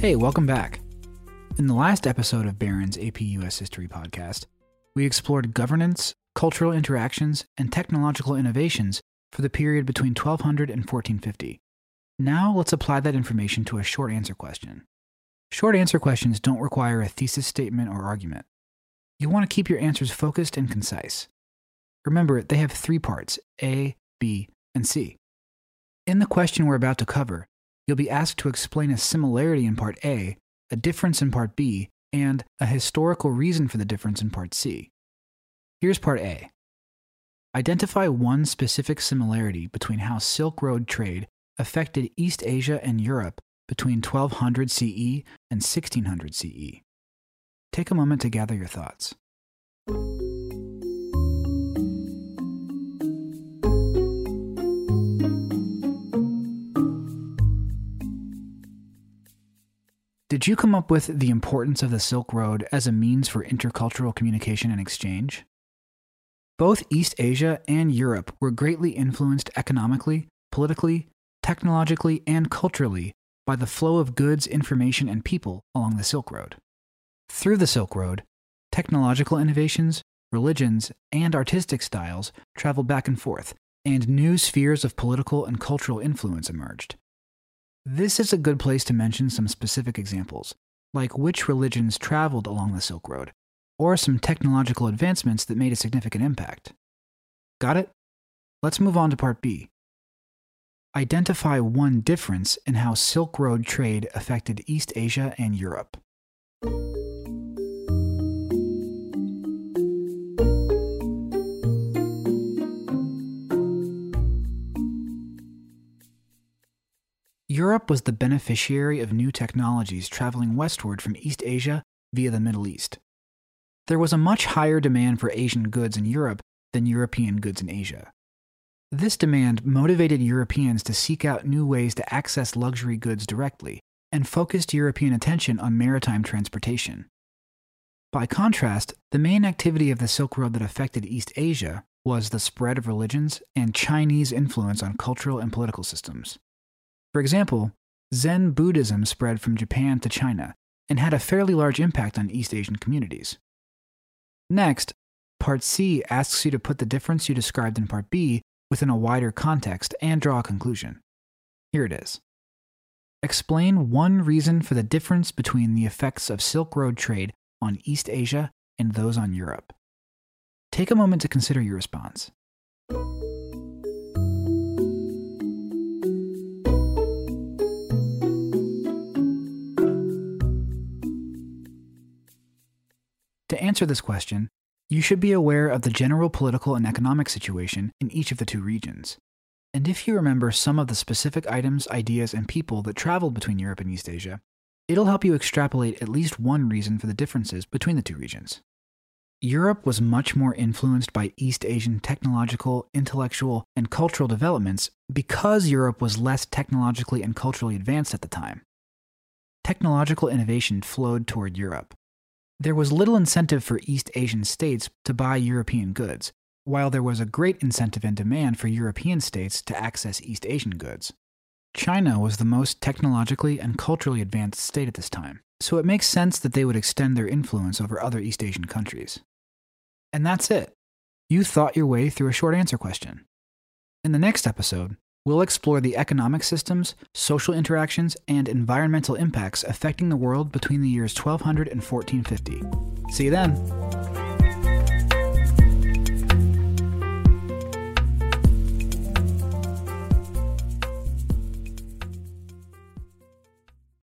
Hey, welcome back. In the last episode of Barron's AP US History podcast, we explored governance, cultural interactions, and technological innovations for the period between 1200 and 1450. Now let's apply that information to a short answer question. Short answer questions don't require a thesis statement or argument. You want to keep your answers focused and concise. Remember, they have three parts A, B, and C. In the question we're about to cover, you'll be asked to explain a similarity in part A, a difference in part B, and a historical reason for the difference in part C. Here's part A. Identify one specific similarity between how Silk Road trade affected East Asia and Europe between 1200 CE and 1600 CE. Take a moment to gather your thoughts. Did you come up with the importance of the Silk Road as a means for intercultural communication and exchange? Both East Asia and Europe were greatly influenced economically, politically, technologically, and culturally by the flow of goods, information, and people along the Silk Road. Through the Silk Road, technological innovations, religions, and artistic styles traveled back and forth, and new spheres of political and cultural influence emerged. This is a good place to mention some specific examples, like which religions traveled along the Silk Road, or some technological advancements that made a significant impact. Got it? Let's move on to part B. Identify one difference in how Silk Road trade affected East Asia and Europe. Europe was the beneficiary of new technologies traveling westward from East Asia via the Middle East. There was a much higher demand for Asian goods in Europe than European goods in Asia. This demand motivated Europeans to seek out new ways to access luxury goods directly and focused European attention on maritime transportation. By contrast, the main activity of the Silk Road that affected East Asia was the spread of religions and Chinese influence on cultural and political systems. For example, Zen Buddhism spread from Japan to China and had a fairly large impact on East Asian communities. Next, Part C asks you to put the difference you described in Part B within a wider context and draw a conclusion. Here it is. Explain one reason for the difference between the effects of Silk Road trade on East Asia and those on Europe. Take a moment to consider your response. To answer this question, you should be aware of the general political and economic situation in each of the two regions. And if you remember some of the specific items, ideas, and people that traveled between Europe and East Asia, it'll help you extrapolate at least one reason for the differences between the two regions. Europe was much more influenced by East Asian technological, intellectual, and cultural developments because Europe was less technologically and culturally advanced at the time. Technological innovation flowed toward Europe. There was little incentive for East Asian states to buy European goods, while there was a great incentive and demand for European states to access East Asian goods. China was the most technologically and culturally advanced state at this time, so it makes sense that they would extend their influence over other East Asian countries. And that's it. You thought your way through a short answer question. In the next episode, we'll explore the economic systems, social interactions, and environmental impacts affecting the world between the years 1200 and 1450. See you then!